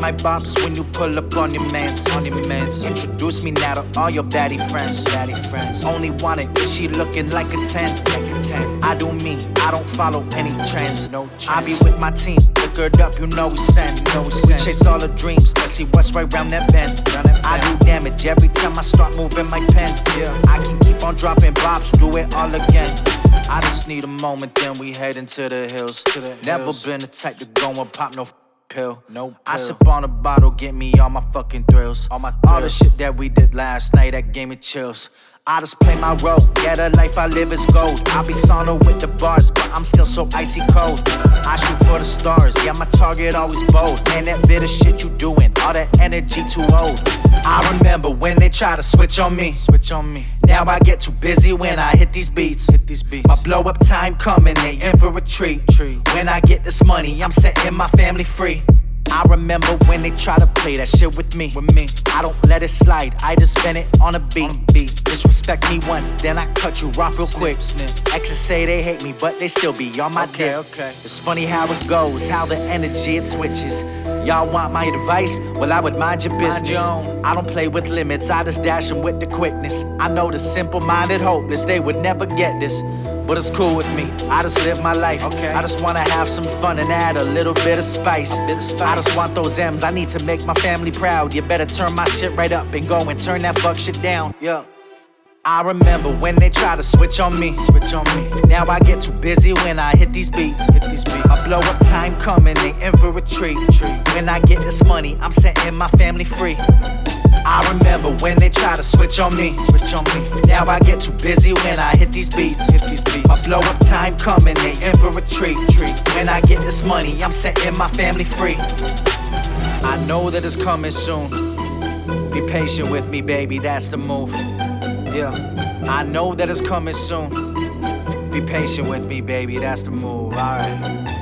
my bops when you pull up on your mans, on your mans. Introduce me now to all your baddie friends, baddie friends. Only want it if she looking like a 10, like a 10. I do me, I don't follow any trends. No trends. I be with my team, liquored up, you know we send. Know we, we chase all the dreams, let's see what's right round that bend. Round that I do damage every time I start moving my pen. Yeah, I can keep on dropping bops, do it all again. I just need a moment, then we head into the hills. The Never hills. been the type to go and pop no pill. No I sip on a bottle, get me all my fucking thrills. All my All the shit that we did last night that gave me chills. I just play my role, yeah, the life I live is gold. I be sauna with the bars, but I'm still so icy cold. I shoot for the stars, yeah, my target always bold. Man, that bit of shit you doing, all that energy too old. I remember when they try to switch on me, switch on me. Now I get too busy when I hit these beats, hit these beats. My blow up time coming, they in for a treat. When I get this money, I'm setting my family free. I remember when they try to play that shit with me. With me, I don't let it slide. I just spin it on a beat. beat. Disrespect me once, then I cut you off real quick. Exes say they hate me, but they still be on my Okay, dick. okay. It's funny how it goes, how the energy it switches. Y'all want my advice? Well, I would mind your business. I don't play with limits, I just dash 'em with the quickness. I know the simple minded hopeless, they would never get this. But it's cool with me, I just live my life. Okay. I just wanna have some fun and add a little bit of spice. Bit of spice. I just want those M's, I need to make my family proud. You better turn my shit right up and go and turn that fuck shit down. Yeah. I remember when they try to switch on me, switch on me. Now I get too busy when I hit these beats, hit these beats. My blow up time coming, they in for a treat. When I get this money, I'm setting my family free. I remember when they try to switch on me, switch on me. Now I get too busy when I hit these beats, hit these beats. My blow up time coming, they in for a treat. When I get this money, I'm setting my family free. I know that it's coming soon. Be patient with me, baby, that's the move. Yeah, I know that it's coming soon. Be patient with me, baby, that's the move. Alright.